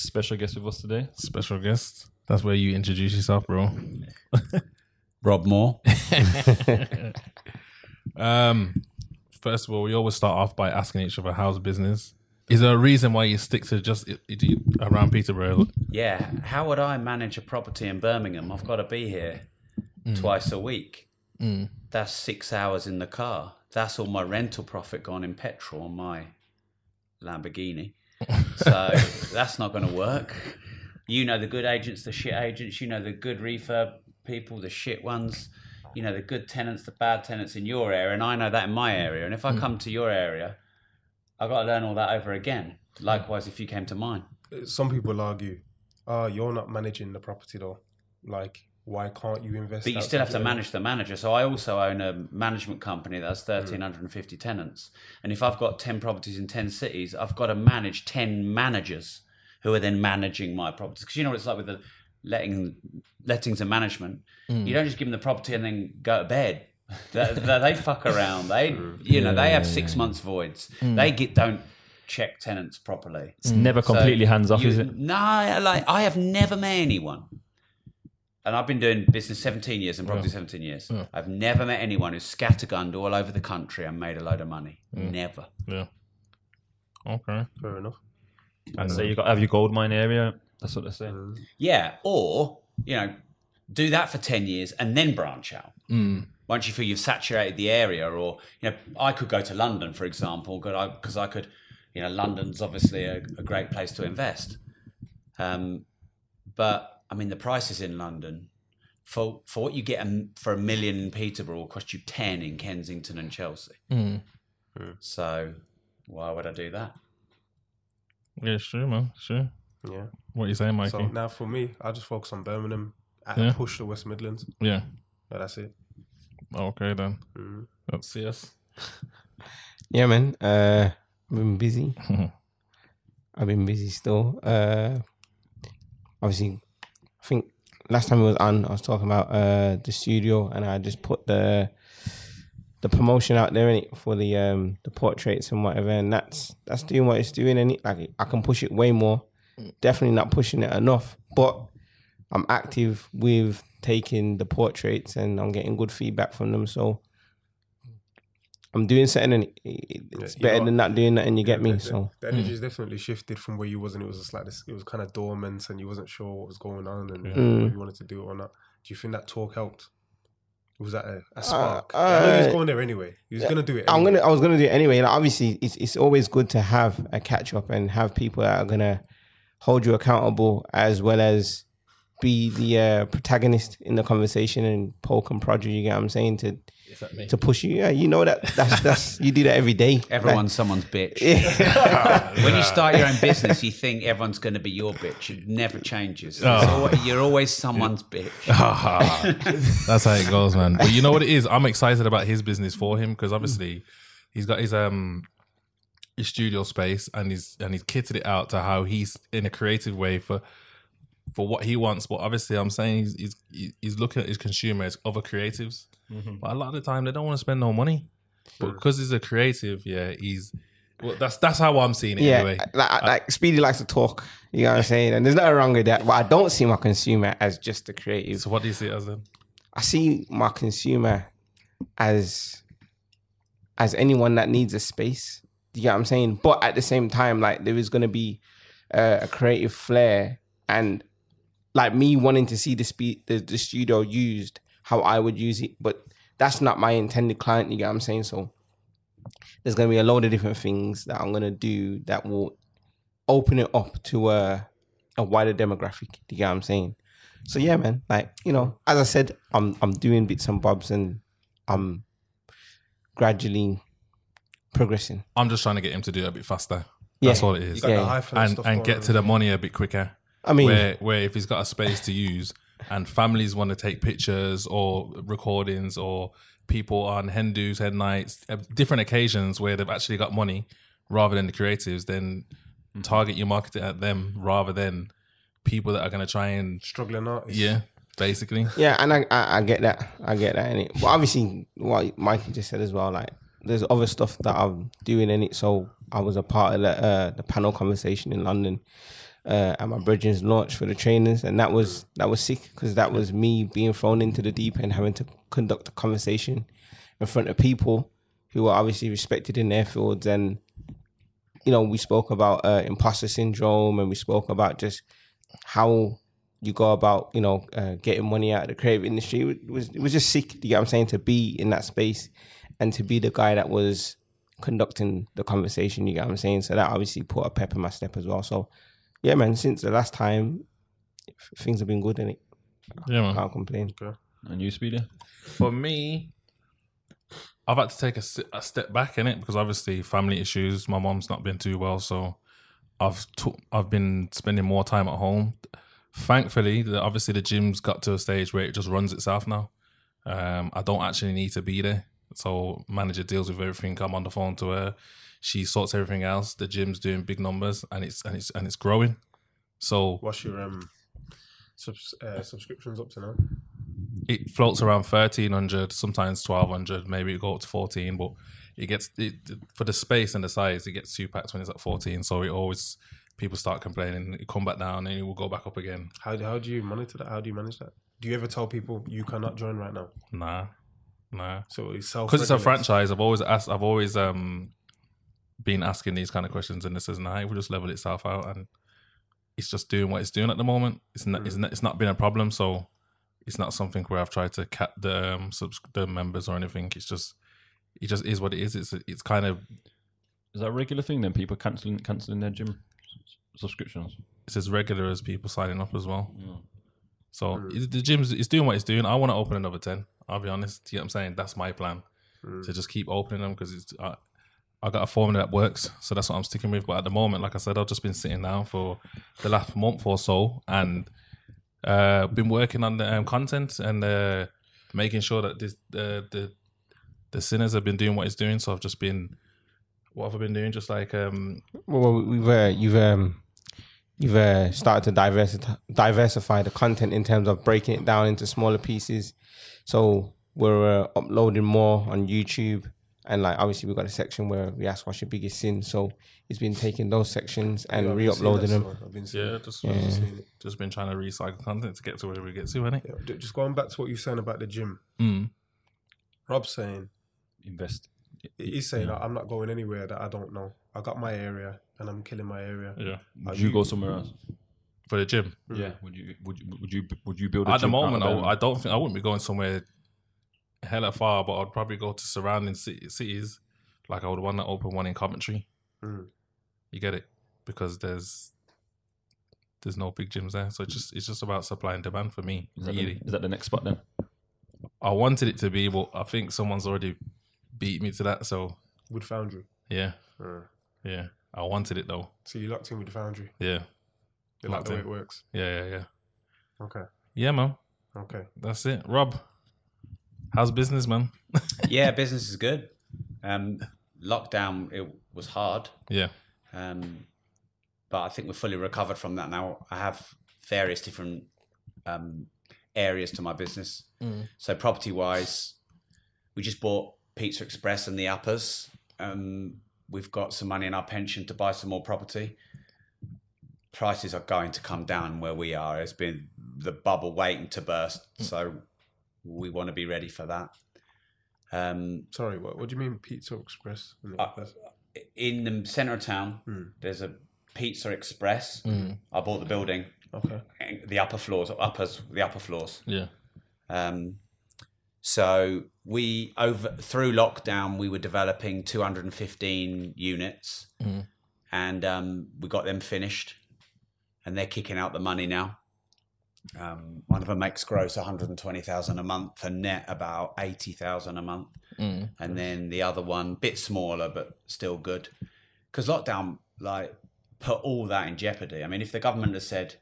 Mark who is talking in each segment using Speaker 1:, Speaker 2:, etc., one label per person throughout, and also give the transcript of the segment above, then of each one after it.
Speaker 1: special guest with us today.
Speaker 2: Special guest. That's where you introduce yourself, bro.
Speaker 3: Rob Moore.
Speaker 2: Um, first of all, we always start off by asking each other how's business. Is there a reason why you stick to just i- i- around Peterborough?
Speaker 3: Yeah, how would I manage a property in Birmingham? I've got to be here twice a week. That's six hours in the car. That's all my rental profit gone in petrol on my Lamborghini. So that's not going to work. You know the good agents, the shit agents. You know the good refurb people, the shit ones. You know the good tenants, the bad tenants in your area, and I know that in my area. And if I come to your area, I've got to learn all that over again. Likewise, if you came to mine.
Speaker 4: Some people argue, "Ah, you're not managing the property though. Like, why can't you invest?"
Speaker 3: But you still have to manage the manager. So I also own a management company that has 1,350 tenants. And if I've got 10 properties in 10 cities, I've got to manage 10 managers who are then managing my properties. Because you know what it's like with the letting lettings and management. Mm. You don't just give them the property and then go to bed. they, they, they fuck around. They, you know, they have six months voids. Mm. They get don't check tenants properly.
Speaker 1: It's never completely
Speaker 3: So
Speaker 1: hands off,
Speaker 3: you-
Speaker 1: is it?
Speaker 3: No, like I have never met anyone, and I've been doing business 17 years and property 17 years. I've never met anyone who's scattergunned all over the country and made a load of money. Never.
Speaker 2: Yeah. Okay.
Speaker 4: Fair enough.
Speaker 1: And so you got have your gold mine area. That's what they're say.
Speaker 3: Yeah, or you know, do that for 10 years and then branch out. Once you feel you've saturated the area, or you know, I could go to London, for example, because I, could, you know, London's obviously a, a great place to invest. Um, but I mean, the prices in London for for what you get a, for a million in Peterborough will cost you ten in Kensington and Chelsea. So why would I do that?
Speaker 2: Yeah, sure, man. Sure.
Speaker 4: Yeah.
Speaker 2: What are you saying, Mikey?
Speaker 4: So now for me, I just focus on Birmingham. I
Speaker 2: Yeah.
Speaker 4: push the West Midlands.
Speaker 2: yeah.
Speaker 4: But that's it.
Speaker 2: Okay then. Let's see us.
Speaker 5: Yeah, man. Uh, I've been busy. I've been busy still. Uh, obviously, I think last time it was on, I was talking about uh the studio, and I just put the the promotion out there in it for the um the portraits and whatever, and that's that's doing what it's doing, and like I can push it way more. Definitely not pushing it enough, but I'm active with taking the portraits, and I'm getting good feedback from them. So. I'm doing something and it- it- it's
Speaker 4: you
Speaker 5: better
Speaker 4: know
Speaker 5: than not doing that and You get me?
Speaker 4: The,
Speaker 5: So
Speaker 4: the hmm. energy's definitely shifted from where you was, and it was just like this. It was kind of dormant, and you wasn't sure what was going on, and whether mm. you wanted to do it or not. Do you think that talk helped? Was that a, a uh, spark? I know you was
Speaker 5: uh,
Speaker 4: going there anyway. You was gonna do it.
Speaker 5: I'm gonna. I was gonna do it anyway. Like obviously, it's it's always good to have a catch up and have people that are gonna hold you accountable as well as be the uh, protagonist in the conversation and poke and prod you. You get what I'm saying to to push you. Yeah, you know that that's that's you do that every day.
Speaker 3: Everyone's someone's bitch. when you start your own business, you think everyone's going to be your bitch. It never changes. It's always- you're always someone's bitch.
Speaker 2: That's how it goes, man. But you know what it is? I'm excited about his business for him because obviously he's got his um his studio space and he's and he's kitted it out to how he's in a creative way for for what he wants. But obviously, I'm saying he's he's, he's looking at his consumers, other creatives. But a lot of the time, they don't want to spend no money. But because he's a creative, yeah, he's well. That's that's how I'm seeing it
Speaker 5: Yeah,
Speaker 2: anyway.
Speaker 5: like, like Speedy likes to talk. You know what I'm saying, and there's nothing wrong with that. But I don't see my consumer as just a creative.
Speaker 2: So what do you see it as then?
Speaker 5: I see my consumer as as anyone that needs a space. Do you get what I'm saying? But at the same time, like there is going to be uh, a creative flair and like me wanting to see the, spe- the the studio used how I would use it. But that's not my intended client. You get what I'm saying? So there's going to be a load of different things that I'm going to do that will open it up to a a wider demographic. Do you get what I'm saying? So yeah, man. Like you know, as I said, I'm I'm doing bits and bobs, and I'm gradually progressing.
Speaker 2: I'm just trying to get him to do it a bit faster.
Speaker 5: Yeah.
Speaker 2: That's all it is.
Speaker 5: Yeah.
Speaker 2: and and get to the money a bit quicker.
Speaker 5: I mean,
Speaker 2: where where if he's got a space to use and families want to take pictures or recordings or people on Hindu's head nights, uh, different occasions where they've actually got money rather than the creatives, then target your marketing at them rather than people that are going to try and
Speaker 4: struggling artists.
Speaker 2: yeah, basically.
Speaker 5: yeah, and I, I I get that, I get that in it. But obviously, what Mikey just said as well, like there's other stuff that I'm doing in it. So I was a part of the uh, the panel conversation in London. Uh, at my brethren's launch for the trainers, and that was that was sick because that was me being thrown into the deep end, having to conduct a conversation in front of people who are obviously respected in their fields, and you know we spoke about uh, imposter syndrome, and we spoke about just how you go about you know uh, getting money out of the creative industry. It was it was just sick. You get what I'm saying to be in that space and to be the guy that was conducting the conversation. You get what I'm saying. So that obviously put a pep in my step as well. So yeah, man. Since the last time, f- things have been good, and it
Speaker 2: Yeah, man.
Speaker 5: can't complain.
Speaker 1: And you, Speedy?
Speaker 2: For me, I've had to take a, a step back in it because obviously family issues. My mom's not been too well, so I've took I've been spending more time at home. Thankfully, the, obviously the gym's got to a stage where it just runs itself now. Um, I don't actually need to be there, so manager deals with everything. I'm on the phone to her. She sorts everything else. The gym's doing big numbers and it's and it's and it's growing. So
Speaker 4: What's your um subs- uh, subscriptions up to now?
Speaker 2: it floats around thirteen hundred, sometimes twelve hundred, maybe it go up to fourteen, but it gets it, for the space and the size, it gets two packs when it's at fourteen. So it always people start complaining, it come back down, and it will go back up again.
Speaker 4: How how do you monitor that? How do you manage that? Do you ever tell people you cannot join right now?
Speaker 2: Nah, nah,
Speaker 4: So it's self
Speaker 2: because it's a franchise. I've always asked, I've always um been asking these kind of questions, and this is "Nah, it will just level itself out," and it's just doing what it's doing at the moment. It's not, it's not, it's not been a problem. So it's not something where I've tried to cap the um, subs- the members or anything. It's just it just is what it is. It's it's kind of
Speaker 1: Is that a regular thing then? People cancelling cancelling their gym subscriptions?
Speaker 2: it's as regular as people signing up as well. So it- the gym's it's doing what it's doing. I want to open another ten. I'll be honest. You know what I'm saying? That's my plan to just keep opening them because it's. I, I got a formula that works, so that's what I'm sticking with. But at the moment, like I said, I've just been sitting down for the last month or so, and uh, been working on the um, content and uh, making sure that this uh, the the sinners have been doing what it's doing. So I've just been, what have I been doing? Just like um,
Speaker 5: Well, we've uh, you've um, you've uh, started to diversify diversify the content in terms of breaking it down into smaller pieces. So we're uh, uploading more on YouTube, and like obviously we've got a section where we ask what's your biggest sin. So he's been taking those sections and re-uploading them.
Speaker 4: I've been
Speaker 2: yeah, just
Speaker 4: I've seen it.
Speaker 2: just been trying to recycle content to get to where we get to, innit?
Speaker 4: Yeah, just going back to what you're saying about the gym.
Speaker 2: Mm.
Speaker 4: Rob's saying
Speaker 1: Invest.
Speaker 4: he's saying I'm not going anywhere that I don't know. I got my area and I'm killing my area.
Speaker 2: Yeah,
Speaker 1: Would you go somewhere else?
Speaker 2: for the gym.
Speaker 1: Yeah. Would you would you would you would you build a
Speaker 2: At the
Speaker 1: gym out
Speaker 2: moment,
Speaker 1: of
Speaker 2: I. I don't think I wouldn't be going somewhere hella far, but I'd probably go to surrounding city, cities. Like I would want to open one in Coventry.
Speaker 4: Mm.
Speaker 2: You get it because there's there's no big gyms there, so it's just it's just about supply and demand for me.
Speaker 1: Is that,
Speaker 2: Really,
Speaker 1: the, is that the next spot then?
Speaker 2: I wanted it to be, but I think someone's already beat me to that. So
Speaker 4: With Foundry.
Speaker 2: yeah,
Speaker 4: Uh,
Speaker 2: yeah, I wanted it though.
Speaker 4: so you locked in with the Foundry.
Speaker 2: Yeah,
Speaker 4: You like
Speaker 2: Locked
Speaker 4: the way
Speaker 2: in.
Speaker 4: it works.
Speaker 2: yeah, yeah, yeah.
Speaker 4: Okay.
Speaker 2: Yeah, man.
Speaker 4: Okay.
Speaker 2: That's it. Rob, how's business, man?
Speaker 3: yeah, business is good. Um, lockdown it was hard,
Speaker 2: Yeah.
Speaker 3: um, but I think we're fully recovered from that now. I have various different um, areas to my business. So property wise, we just bought Pizza Express and the uppers. Um, we've got some money in our pension to buy some more property. Prices are going to come down where we are. It's been the bubble waiting to burst, so we want to be ready for that. Um,
Speaker 4: Sorry, what, what do you mean Pizza Express?
Speaker 3: Uh, in the centre of town,
Speaker 4: Hmm.
Speaker 3: there's a Pizza Express. I bought the building,
Speaker 4: okay.
Speaker 3: the upper floors, uppers, the upper floors.
Speaker 2: Yeah.
Speaker 3: Um, so we over through lockdown, we were developing 215 units, and um, we got them finished, and they're kicking out the money now. Um, one of them makes gross 120,000 a month, and net about 80,000 a month, and then the other one bit smaller but still good, because lockdown like put all that in jeopardy. I mean, if the government has said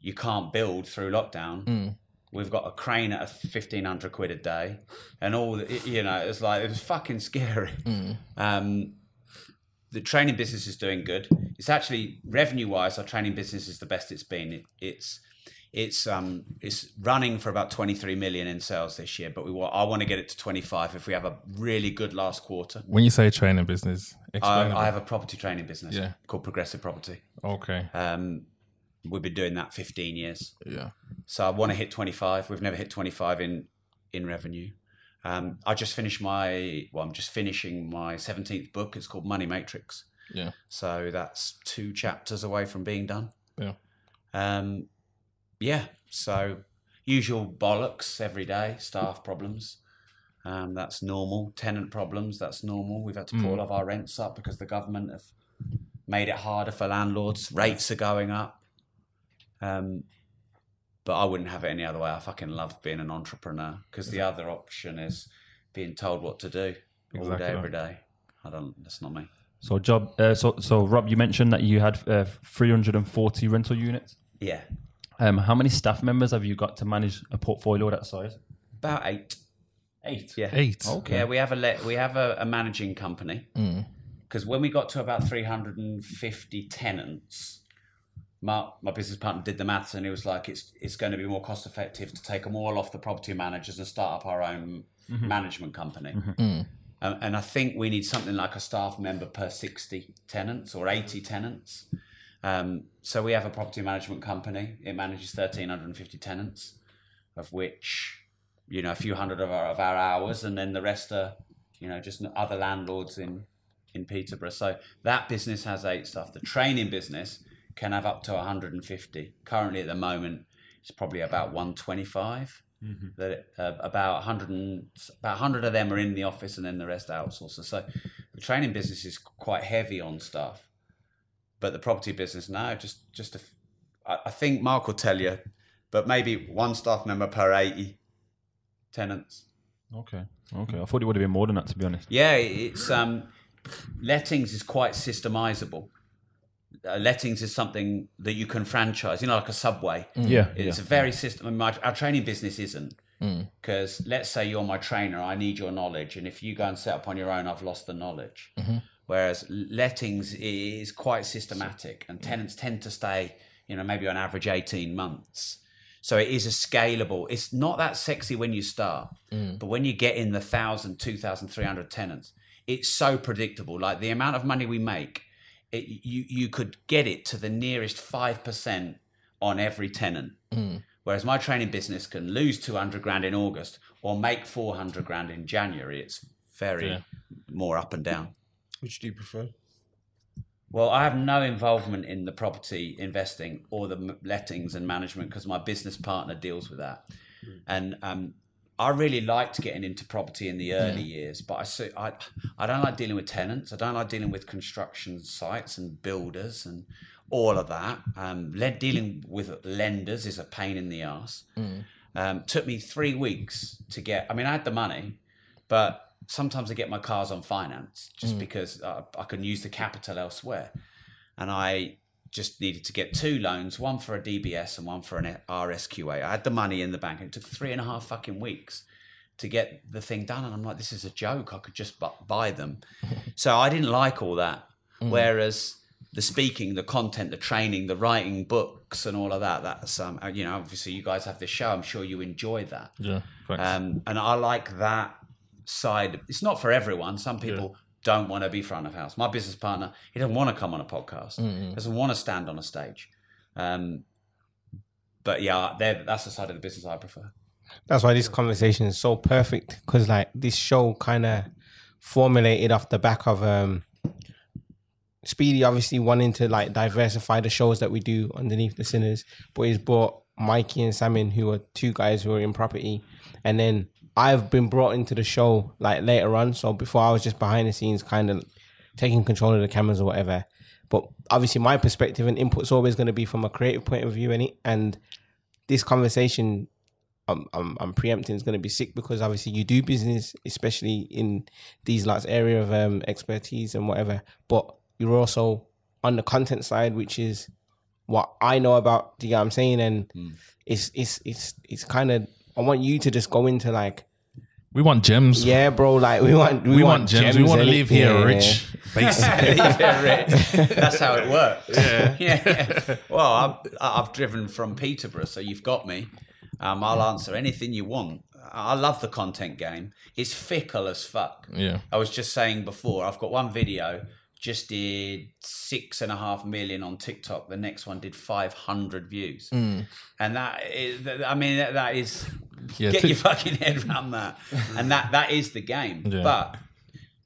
Speaker 3: you can't build through lockdown, we've got a crane at a fifteen hundred quid a day, and all the, you know, it's like it was fucking scary. Um, the training business is doing good. It's actually revenue wise, our training business is the best it's been. It, it's it's um it's running for about 23 million in sales this year but we want i want to get it to 25 if we have a really good last quarter
Speaker 2: When you say training business,
Speaker 3: I, I have a property training business
Speaker 2: Yeah.
Speaker 3: called progressive property
Speaker 2: okay.
Speaker 3: um we've been doing that 15 years.
Speaker 2: Yeah.
Speaker 3: So I want to hit 25. We've never hit 25 in in revenue. Um, I just finished my well, I'm just finishing my 17th book. It's called Money Matrix.
Speaker 2: Yeah.
Speaker 3: So that's two chapters away from being done.
Speaker 2: Yeah.
Speaker 3: Um, yeah. So usual bollocks every day. Staff problems. Um, that's normal. Tenant problems. That's normal. We've had to put all of our rents up because the government have made it harder for landlords. Rates are going up. Um, but I wouldn't have it any other way. I fucking love being an entrepreneur because the other option is being told what to do all
Speaker 2: Exactly
Speaker 3: day, every day. I don't. That's not me.
Speaker 1: So, job. Uh, so, so Rob, you mentioned that you had uh, 340 rental units.
Speaker 3: Yeah,
Speaker 1: Um, how many staff members have you got to manage a portfolio that size?
Speaker 3: about eight.
Speaker 1: Eight.
Speaker 3: Yeah,
Speaker 2: Eight.
Speaker 1: Okay.
Speaker 3: Yeah, we have a le- we have a, a managing company because when we got to about 350 tenants, my my business partner did the maths and he was like, it's it's going to be more cost effective to take them all off the property managers and start up our own management company. Um, and I think we need something like a staff member per 60 tenants or 80 tenants. Um, so we have a property management company. It manages 1,350 tenants, of which, you know, a few hundred of our, of our hours, and then the rest are, you know, just other landlords in, in Peterborough. So that business has eight staff. The training business can have up to 150. Currently, at the moment, it's probably about 125 that uh, about 100 and, about 100 of them are in the office and then the rest outsourced. So the training business is quite heavy on staff, but the property business now just just a, I I think Mark will tell you, but maybe one staff member per 80 tenants.
Speaker 1: Okay. Okay. I thought it would have been more than that, to be honest.
Speaker 3: Yeah, it's um, lettings is quite systemizable. Uh, lettings is something that you can franchise, you know, like a subway. Mm.
Speaker 1: Yeah.
Speaker 3: It's a very system. I mean, my, our training business isn't mm. because let's say you're my trainer, I need your knowledge, and if you go and set up on your own, I've lost the knowledge. Mm-hmm. Whereas lettings is quite systematic, and tenants tend to stay, you know, maybe on average eighteen months. So it is a scalable. It's not that sexy when you start, mm. but when you get in the thousand, two thousand, three hundred tenants, it's so predictable. Like the amount of money we make, it, you you could get it to the nearest five percent on every tenant. Whereas my training business can lose 200 grand in August or make 400 grand in January. It's very
Speaker 2: Yeah.
Speaker 3: more up and down.
Speaker 4: Which do you prefer?
Speaker 3: Well, I have no involvement in the property investing or the lettings and management because my business partner deals with that. And um, I really liked getting into property in the early years, but I, I I don't like dealing with tenants. I don't like dealing with construction sites and builders and all of that. Um, dealing with lenders is a pain in the ass. Um, took me three weeks to get. I mean, I had the money, but sometimes I get my cars on finance just because uh, I can use the capital elsewhere. And I just needed to get two loans, one for a DBS and one for an RSQ8. I had the money in the bank. It took three and a half fucking weeks to get the thing done. And I'm like, this is a joke. I could just buy them. so I didn't like all that. Whereas the speaking, the content, the training, the writing books and all of that, that's, um, you know, obviously you guys have this show. I'm sure you enjoy that.
Speaker 2: Yeah.
Speaker 3: Um, and I like that side. It's not for everyone. Some people don't want to be front of house. My business partner, he doesn't want to come on a podcast, doesn't want to stand on a stage. Um, but yeah, that's the side of the business I prefer.
Speaker 5: That's why this conversation is so perfect because like this show kind of formulated off the back of um Speedy obviously wanting to like diversify the shows that we do underneath the sinners, but he's brought Mikey and Samin, who are two guys who are in property, and then I've been brought into the show like later on. So before I was just behind the scenes, kind of taking control of the cameras or whatever. But obviously, my perspective and input's always going to be from a creative point of view, any and this conversation I'm, I'm, I'm preempting is going to be sick because obviously you do business, especially in these lots area of um, expertise and whatever. But you're also on the content side, which is what I know about. Do you know what I'm saying? And it's it's it's it's kind of I want you to just go into like
Speaker 2: we want gems.
Speaker 5: yeah, bro. Like we want we,
Speaker 2: We, want, gems. We want to
Speaker 5: innit?
Speaker 2: leave here
Speaker 5: Yeah,
Speaker 2: rich. Basically.
Speaker 3: That's how it works. Yeah. yeah. Well, I've, I've driven from Peterborough, so you've got me. Um, I'll answer anything you want. I love the content game. It's fickle as fuck.
Speaker 2: Yeah.
Speaker 3: I was just saying before, I've got one video, just did six and a half million on TikTok. The next one did 500 views.
Speaker 2: Mm.
Speaker 3: And that is, I mean, that, that is,
Speaker 2: Yeah,
Speaker 3: get
Speaker 2: Tik-
Speaker 3: your fucking head around that. and that, that is the game.
Speaker 2: Yeah.
Speaker 3: But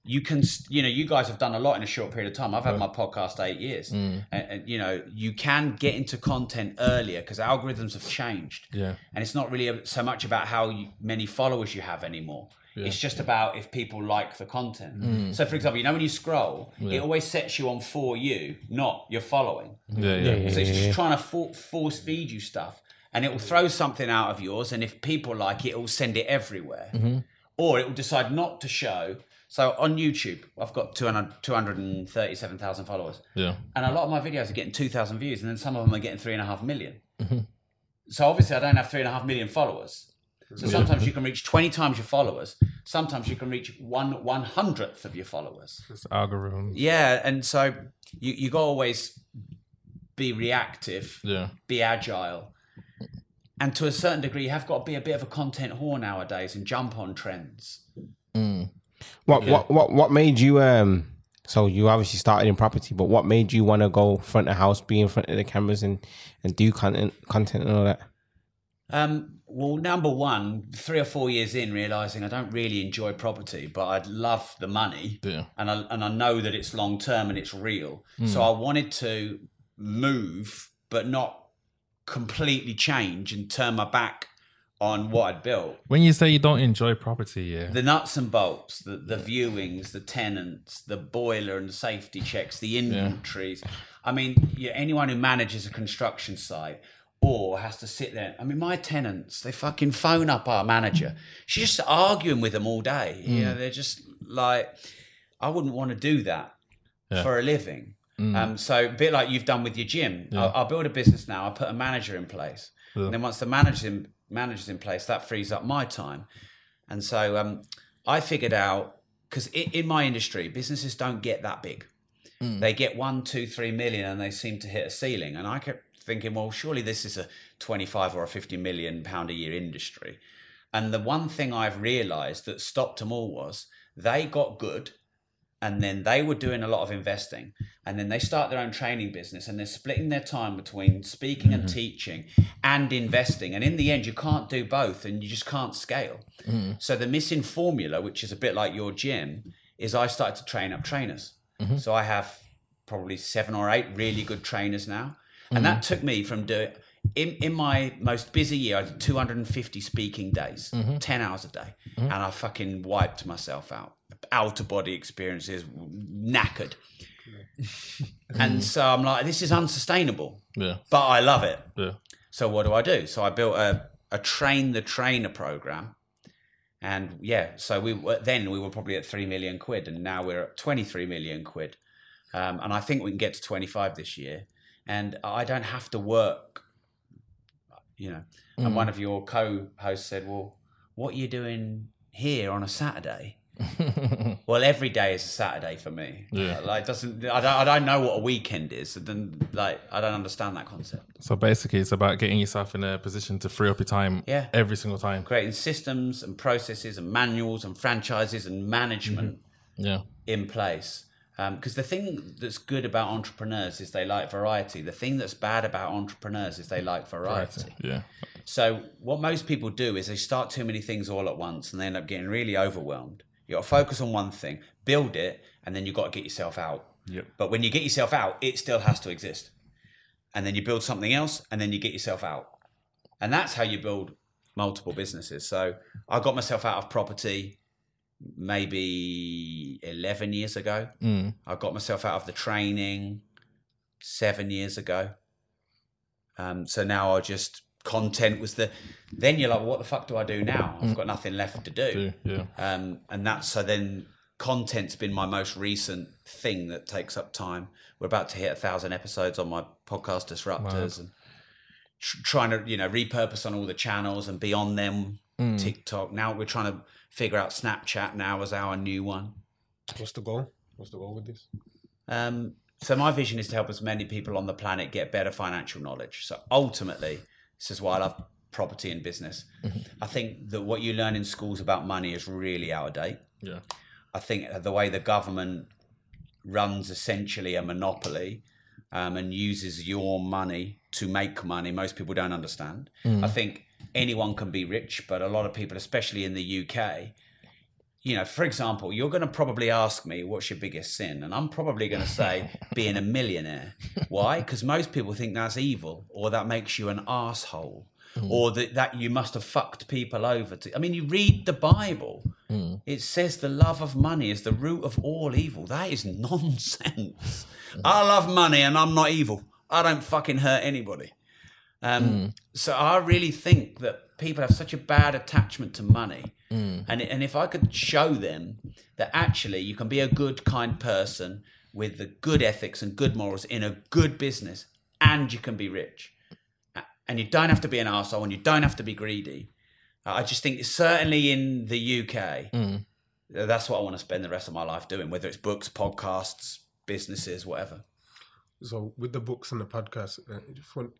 Speaker 3: you can, you know, you guys have done a lot in a short period of time. I've had my podcast eight years.
Speaker 2: Mm.
Speaker 3: And, and, you know, you can get into content earlier because algorithms have changed
Speaker 2: Yeah.
Speaker 3: and it's not really so much about how you, many followers you have anymore. It's just about if people like the content. So, for example, you know when you scroll, it always sets you on for you, not you're following.
Speaker 2: Yeah, yeah.
Speaker 3: So it's just trying to for- force feed you stuff, and it will throw something out of yours. And if people like it, it will send it everywhere, mm-hmm. or it will decide not to show. So on YouTube, I've got 200 237,000 followers.
Speaker 2: Yeah.
Speaker 3: And a lot of my videos are getting 2,000 views, and then some of them are getting three and a half million. Mm-hmm. So obviously, I don't have three and a half million followers. So sometimes you can reach 20 times your followers. Sometimes you can reach one one hundredth of your followers.
Speaker 2: It's algorithm.
Speaker 3: Yeah, and so you you got to always be reactive,
Speaker 2: Yeah.
Speaker 3: be agile, and to a certain degree, you have got to be a bit of a content whore nowadays and jump on trends.
Speaker 5: What what what what made you um? So you obviously started in property, but what made you want to go front of house, be in front of the cameras, and and do content content and all that?
Speaker 3: Um, well, number one, three or four years in, realizing I don't really enjoy property, but I'd love the money,
Speaker 2: Yeah.
Speaker 3: and I and I know that it's long term and it's real. So I wanted to move, but not completely change and turn my back on what I'd built.
Speaker 2: When you say you don't enjoy property, yeah.
Speaker 3: The nuts and bolts, the, the viewings, the tenants, the boiler and safety checks, the inventories. I mean, yeah, anyone who manages a construction site or has to sit there. I mean, my tenants, they fucking phone up our manager. She's just arguing with them all day. You know, hmm. they're just like, I wouldn't want to do that
Speaker 2: Yeah.
Speaker 3: for a living. Um, so a bit like you've done with your gym. I'll, I'll build a business now. I'll put a manager in place. And then once the manager's in, manager's in place, that frees up my time. And so um, I figured out because in my industry, businesses don't get that big. They get one, two, three million, and they seem to hit a ceiling. And I kept thinking, well, surely this is a twenty-five or a fifty million pound a year industry. And the one thing I've realised that stopped them all was they got good, and then they were doing a lot of investing, and then they start their own training business, and they're splitting their time between speaking and mm-hmm. teaching and investing. And in the end, you can't do both, and you just can't scale. Mm. So the missing formula, which is a bit like your gym, is I started to train up trainers. Mm-hmm. So I have probably seven or eight really good trainers now, and that mm-hmm. took me from doing. In, in my most busy year, I did 250 speaking days, 10 hours a day, and I fucking wiped myself out. Out of body experiences, knackered. and so I'm like, this is unsustainable,
Speaker 2: Yeah.
Speaker 3: but I love it.
Speaker 2: Yeah.
Speaker 3: So what do I do? So I built a, a train the trainer program. And yeah, so we were, then we were probably at 3 million quid and now we're at 23 million quid. Um, and I think we can get to 25 this year. And I don't have to work, you know. And one of your co-hosts said, well, what are you doing here on a Saturday? well, every day is a Saturday for me.
Speaker 2: Yeah.
Speaker 3: Like doesn't I don't, I don't know what a weekend is. So then like I don't understand that concept.
Speaker 2: So basically, it's about getting yourself in a position to free up your time
Speaker 3: Yeah.
Speaker 2: every single time.
Speaker 3: creating systems and processes and manuals and franchises and management mm-hmm.
Speaker 2: Yeah.
Speaker 3: in place. Um, because the thing that's good about entrepreneurs is they like variety. The thing that's bad about entrepreneurs is they like variety.
Speaker 2: Yeah.
Speaker 3: So what most people do is they start too many things all at once and they end up getting really overwhelmed. You got to focus on one thing, build it, and then you've got to get yourself out.
Speaker 1: Yep.
Speaker 3: But when you get yourself out, it still has to exist. And then you build something else, and then you get yourself out. And that's how you build multiple businesses. So I got myself out of property maybe 11 years ago.
Speaker 2: Mm.
Speaker 3: I got myself out of the training seven years ago. Um, so now I just content was the. Then you're like, well, what the fuck do I do now? I've got nothing left to do.
Speaker 2: Yeah. Yeah.
Speaker 3: Um, and that's so then content's been my most recent thing that takes up time. We're about to hit a thousand episodes on my podcast Disruptors and tr- trying to you know repurpose on all the channels and be on them. TikTok. Now we're trying to figure out Snapchat now as our new one.
Speaker 4: What's the goal? What's the goal with this?
Speaker 3: Um, so my vision is to help as many people on the planet get better financial knowledge. So ultimately, this is why I love property and business. I think that what you learn in schools about money is really out of date.
Speaker 2: Yeah.
Speaker 3: I think the way the government runs essentially a monopoly um, and uses your money to make money, most people don't understand. I think anyone can be rich, but a lot of people, especially in the UK, you know, for example, you're going to probably ask me, what's your biggest sin? And I'm probably going to say, being a millionaire. Why? Because most people think that's evil or that makes you an asshole mm. or that, that you must have fucked people over. To, I mean, you read the Bible, mm. it says the love of money is the root of all evil. That is nonsense. Mm. I love money and I'm not evil. I don't fucking hurt anybody. Um, So I really think that people have such a bad attachment to money, and and if I could show them that actually you can be a good, kind person with the good ethics and good morals in a good business, and you can be rich, and you don't have to be an asshole, and you don't have to be greedy. I just think certainly in the UK, that's what I want to spend the rest of my life doing, whether it's books, podcasts, businesses, whatever.
Speaker 4: So with the books and the podcast, uh, just want-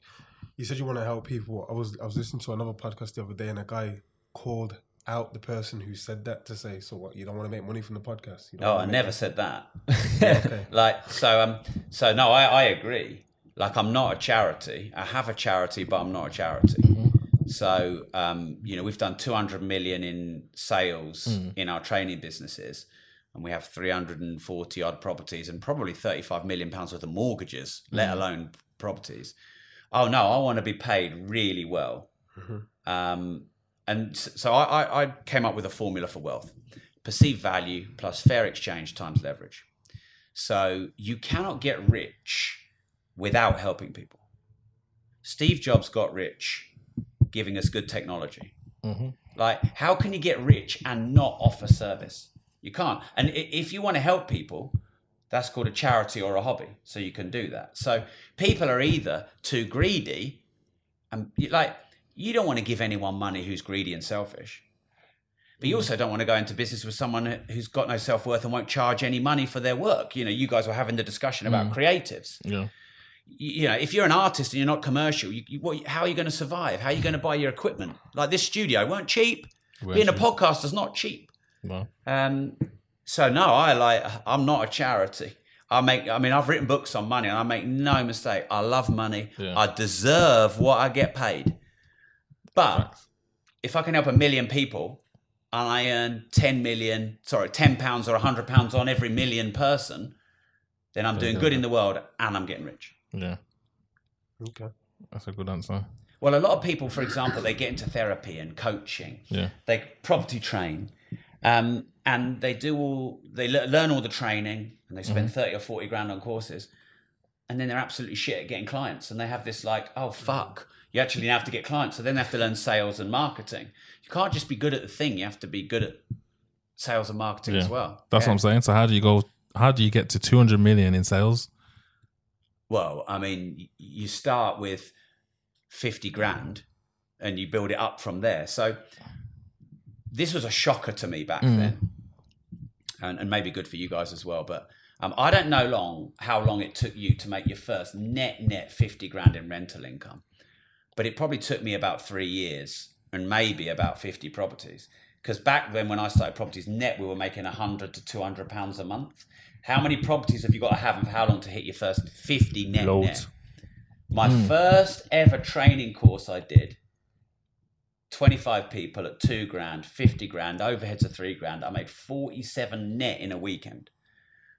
Speaker 4: you said you want to help people. I was I was listening to another podcast the other day, and a guy called out the person who said that to say, "So what? You don't want to make money from the podcast?" You don't
Speaker 3: Oh, I
Speaker 4: wanna
Speaker 3: never said that.
Speaker 4: Okay.
Speaker 3: like so um so no I, I agree. Like i'm not a charity. I have a charity but i'm not a charity. So um you know we've done 200 million in sales in our training businesses and we have 340 odd properties and probably 35 million pounds worth of mortgages let alone properties. Oh no i want to be paid really well. Um and so I, I i came up with a formula for wealth perceived value plus fair exchange times leverage so you cannot get rich without helping people. Steve Jobs got rich giving us good technology. Mm-hmm. Like, how can you get rich and not offer service? You can't. And if you want to help people, that's called a charity or a hobby. So you can do that. So people are either too greedy, and like you don't want to give anyone money who's greedy and selfish. But you also don't want to go into business with someone who's got no self worth and won't charge any money for their work. You know, you guys were having the discussion about creatives.
Speaker 2: Yeah.
Speaker 3: You, you know, if you're an artist and you're not commercial, you, you, what, how are you going to survive? How are you going to buy your equipment? Like this studio weren't cheap.
Speaker 2: Weren't
Speaker 3: Being a
Speaker 2: cheap.
Speaker 3: podcaster is not cheap.
Speaker 2: Well,
Speaker 3: Um, so no, I like. I'm not a charity. I make. I mean, I've written books on money, and I make no mistake. I love money.
Speaker 2: Yeah.
Speaker 3: I deserve what I get paid. But if I can help a million people, and I earn ten million, sorry, ten pounds or hundred pounds on every million person, then I'm doing good in the world, and I'm getting rich.
Speaker 2: yeah,
Speaker 4: Okay.
Speaker 2: that's a good answer.
Speaker 3: Well, a lot of people, for example, they get into therapy and coaching.
Speaker 2: Yeah.
Speaker 3: They property train, um, and they do all they learn all the training, and they spend thirty or forty grand on courses, and then they're absolutely shit at getting clients, and they have this like, oh mm. fuck, you actually have to get clients, so then they have to learn sales and marketing. You can't just be good at the thing; you have to be good at sales and marketing
Speaker 2: Yeah.
Speaker 3: as well.
Speaker 2: That's
Speaker 3: Yeah.
Speaker 2: what I'm saying. So how do you go? How do you get to 200 million in sales?
Speaker 3: Well, I mean, you start with 50 grand and you build it up from there. So this was a shocker to me back mm. then. And, and maybe good for you guys as well. But um, I don't know long how long it took you to make your first net net 50 grand in rental income. But it probably took me about three years and maybe about 50 properties. Because back then, when I started properties net, we were making 100 to 200 pounds a month. How many properties have you got to have and for how long to hit your first 50 net?
Speaker 1: Loads.
Speaker 3: net? My first ever training course I did, 25 people at two grand, 50 grand, overheads of three grand. I made 47 net in a weekend.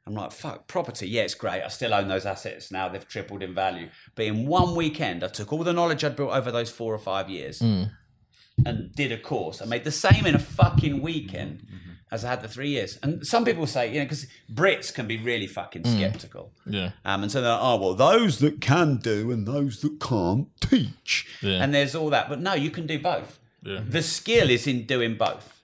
Speaker 3: I'm like, fuck, property, yeah, it's great. I still own those assets now. They've tripled in value. But in one weekend, I took all the knowledge I'd built over those four or five years and did a course. I made the same in a fucking weekend as I had the three years. And some people say, you know, because Brits can be really fucking skeptical.
Speaker 2: Yeah.
Speaker 3: Um, and so they're like, oh, well, those that can do and those that can't teach.
Speaker 2: Yeah.
Speaker 3: And there's all that. But no, you can do both.
Speaker 2: Yeah.
Speaker 3: The skill is in doing both.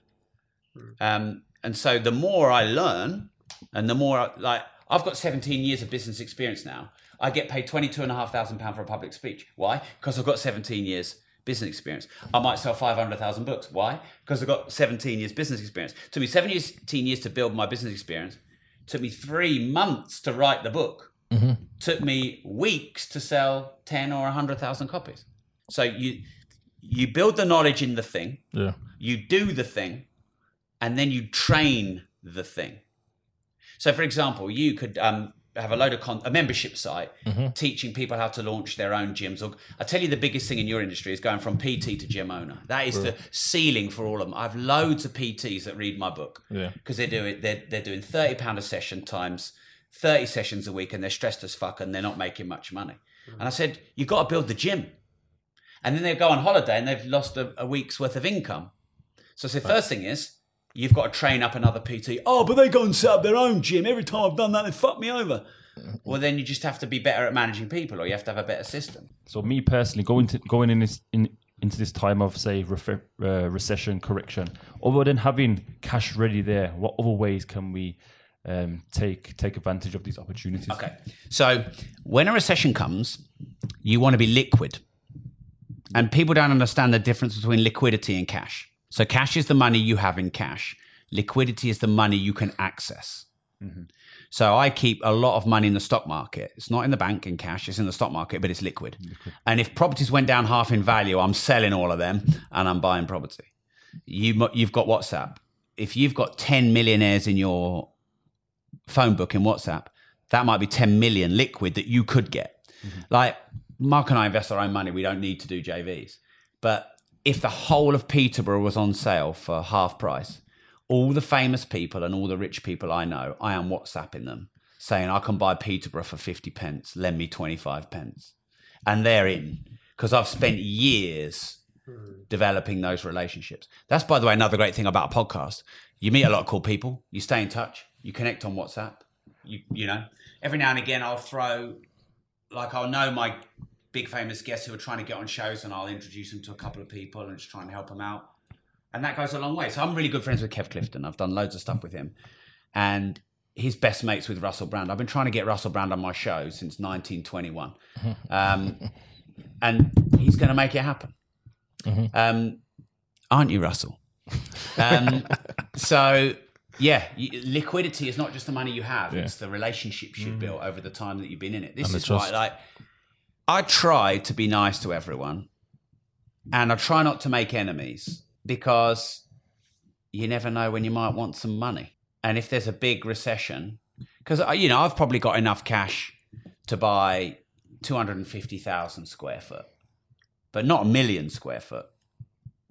Speaker 3: Um, and so the more I learn and the more, I, like, I've got 17 years of business experience now. I get paid £22,500 for a public speech. Why? Because I've got 17 years business experience. I might sell 500,000 books. Why? Because I've got 17 years business experience. It took me 17 years to build my business experience. It took me three months to write the book. Mm-hmm. Took me weeks to sell 10 or 100,000 copies. So you you build the knowledge in the thing,
Speaker 2: Yeah.
Speaker 3: you do the thing, and then you train the thing. So, for example, you could um, have a load of con- a membership site teaching people how to launch their own gyms. Or I tell you, the biggest thing in your industry is going from PT to gym owner. That is the ceiling for all of them. I have loads of PTs that read my book
Speaker 2: Yeah.
Speaker 3: because they're doing they're, they're doing thirty pound a session times thirty sessions a week, and they're stressed as fuck, and they're not making much money. And I said, you've got to build the gym, and then they go on holiday and they've lost a, a week's worth of income. So I said, first thing is. You've got to train up another PT. Oh, but they go and set up their own gym. Every time I've done that, they fuck me over. Well, then you just have to be better at managing people, or you have to have a better system.
Speaker 1: So me personally, going to going in this in into this time of say uh, recession correction, other than having cash ready there, what other ways can we um, take take advantage of these opportunities?
Speaker 3: Okay. So when a recession comes, you want to be liquid. And people don't understand the difference between liquidity and cash. So cash is the money you have in cash. Liquidity is the money you can access. Mm-hmm. So I keep a lot of money in the stock market. It's not in the bank in cash, it's in the stock market, but it's liquid. And if properties went down half in value, I'm selling all of them and I'm buying property. You, you've got WhatsApp. If you've got 10 millionaires in your phone book in WhatsApp, that might be 10 million liquid that you could get. Mm-hmm. Like Mark and I invest our own money. We don't need to do JVs. But if the whole of Peterborough was on sale for half price, all the famous people and all the rich people I know, I am WhatsApping them saying, I can buy Peterborough for 50 pence, lend me 25 pence. And they're in because I've spent years developing those relationships. That's, by the way, another great thing about a podcast. You meet a lot of cool people, you stay in touch, you connect on WhatsApp. You, you know, every now and again, I'll throw, like, I'll know my big famous guests who are trying to get on shows and I'll introduce them to a couple of people and just try and help them out. And that goes a long way. So I'm really good friends with Kev Clifton. I've done loads of stuff with him. And his best mates with Russell Brand. I've been trying to get Russell Brand on my show since 1921. Um, and he's going to make it happen. Um, aren't you, Russell? Um, so, yeah, liquidity is not just the money you have, it's the relationships you've built over the time that you've been in it. This
Speaker 2: And
Speaker 3: is why, like, I try to be nice to everyone and I try not to make enemies because you never know when you might want some money. And if there's a big recession, because, you know, I've probably got enough cash to buy 250,000 square foot, but not a million square foot.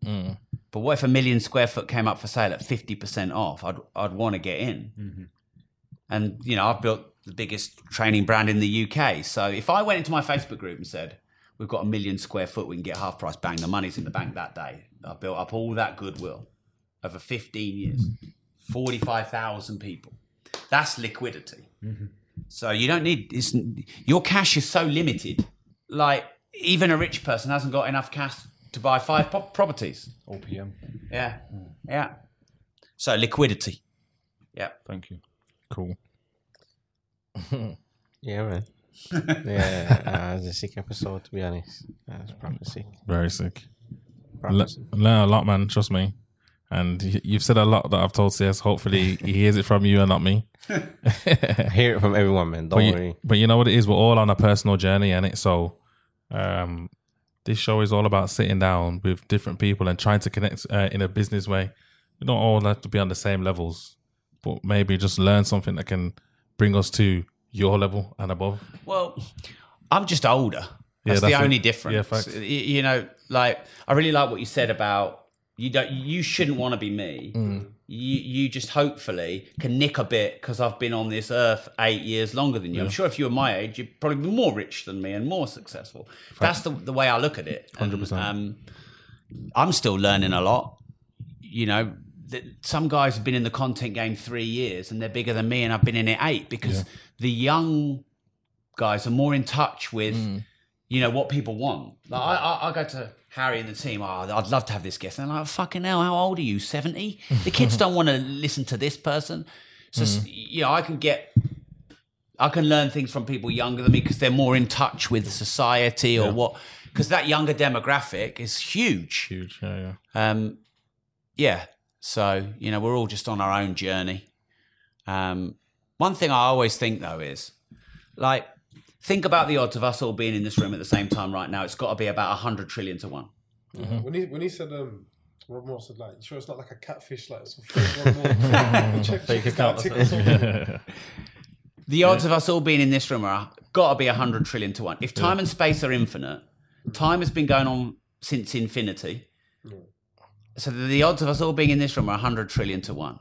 Speaker 3: Mm. But what if a million square foot came up for sale at 50% off? I'd, I'd want to get in. Mm-hmm. And, you know, I've built the biggest training brand in the UK. So if I went into my Facebook group and said, we've got a million square foot, we can get half price, bang, the money's in the bank that day. I built up all that goodwill over 15 years, 45,000 people. That's liquidity. So you don't need, it's, your cash is so limited. Like, even a rich person hasn't got enough cash to buy five pro- properties.
Speaker 1: OPM.
Speaker 3: Yeah. Yeah. So liquidity. Yeah.
Speaker 1: Thank you.
Speaker 2: Cool.
Speaker 5: Yeah, man. yeah, uh, it was a sick episode to be honest. That was proper sick.
Speaker 2: Very sick.
Speaker 5: Sick.
Speaker 2: learn a lot, man. Trust me. And you've said a lot that I've told CS. Hopefully, he hears it from you and not me.
Speaker 5: I hear it from everyone, man. Don't
Speaker 2: But
Speaker 5: worry.
Speaker 2: you, but you know what it is? We're all on a personal journey, and it so um, this show is all about sitting down with different people and trying to connect uh, in a business way. We don't all have to be on the same levels, but maybe just learn something that can bring us to your level and above.
Speaker 3: Well, I'm just older.
Speaker 2: Yeah,
Speaker 3: That's,
Speaker 2: that's
Speaker 3: the
Speaker 2: it.
Speaker 3: only
Speaker 2: Yeah,
Speaker 3: difference.
Speaker 2: facts.
Speaker 3: You know, like I really like what you said about you don't you shouldn't want to be me.
Speaker 2: Mm.
Speaker 3: You you just hopefully can nick a bit because I've been on this earth eight years longer than you. I'm sure if you were my age, you'd probably be more rich than me and more successful. That's the the way I look at it.
Speaker 2: 100%.
Speaker 3: Um, I'm still learning a lot. You know, th- some guys have been in the content game three years and they're bigger than me, and I've been in it eight because the young guys are more in touch with, you know, what people want. Like I, I, I go to Harry and the team. Oh, I'd love to have this guest. And they're like, fucking hell, how old are you? Seventy? The kids don't want to listen to this person. So s- you know, I can get. I can learn things from people younger than me because they're more in touch with society or what. Because that younger demographic is huge.
Speaker 2: Huge, yeah, yeah.
Speaker 3: Um, yeah. So you know, we're all just on our own journey. Um, one thing I always think though is, like, think about the odds of us all being in this room at the same time right now. It's got to be about hundred trillion to one.
Speaker 4: When he when he said um, Rob Moore said, like, sure it's not like a catfish, like some fake Rob Moore? check,
Speaker 1: Fake account or
Speaker 4: tick or something.
Speaker 3: The odds of us all being in this room are got to be 100 trillion to one. If time and space are infinite, time has been going on since infinity. So the, the odds of us all being in this room are 100 trillion to one.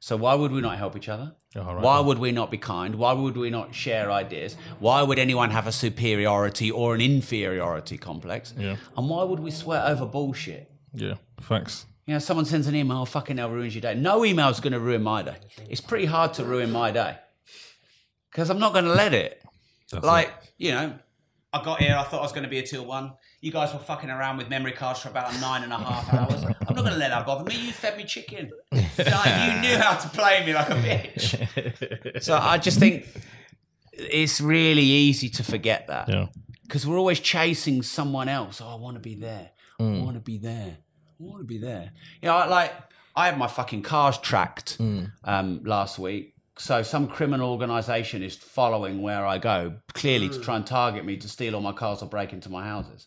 Speaker 3: So why would we not help each other?
Speaker 2: All right
Speaker 3: Why
Speaker 2: then.
Speaker 3: would we not be kind? Why would we not share ideas? Why would anyone have a superiority or an inferiority complex?
Speaker 2: Yeah.
Speaker 3: And why would we sweat over bullshit?
Speaker 2: Yeah, thanks.
Speaker 3: You know, someone sends an email, oh, fucking hell, ruins your day. No email's going to ruin my day. It's pretty hard to ruin my day because I'm not going to let it. like, you know, I got here, I thought I was going to be a till one. You guys were fucking around with memory cards for about nine and a half hours. I'm not going to let that bother me. You fed me chicken. Like, you knew how to play me like a bitch. So I just think it's really easy to forget that
Speaker 2: Yeah.
Speaker 3: because we're always chasing someone else. Oh, I want to be there. I want to be there. I want to be there. You know, like I had my fucking cars tracked um, last week. So some criminal organisation is following where I go, clearly to try and target me to steal all my cars or break into my houses.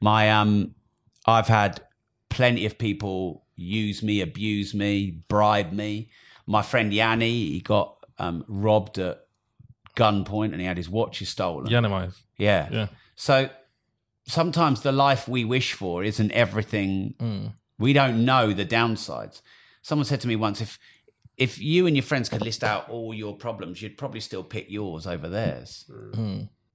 Speaker 3: My um, I've had plenty of people use me, abuse me, bribe me. My friend Yanni, he got um, robbed at gunpoint and he had his watches stolen.
Speaker 2: Yanimize.
Speaker 3: Yeah.
Speaker 2: Yeah.
Speaker 3: So sometimes the life we wish for isn't everything. We don't know the downsides. Someone said to me once, if if you and your friends could list out all your problems, you'd probably still pick yours over theirs.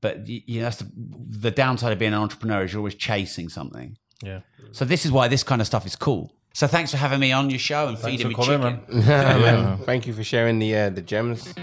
Speaker 3: But you, you know, that's the, the downside of being an entrepreneur is you're always chasing something.
Speaker 2: Yeah.
Speaker 3: So this is why this kind of stuff is cool. So thanks for having me on your show and feeding me
Speaker 1: for coming,
Speaker 3: chicken.
Speaker 1: man.
Speaker 5: Man, Thank you for sharing the uh, the gems.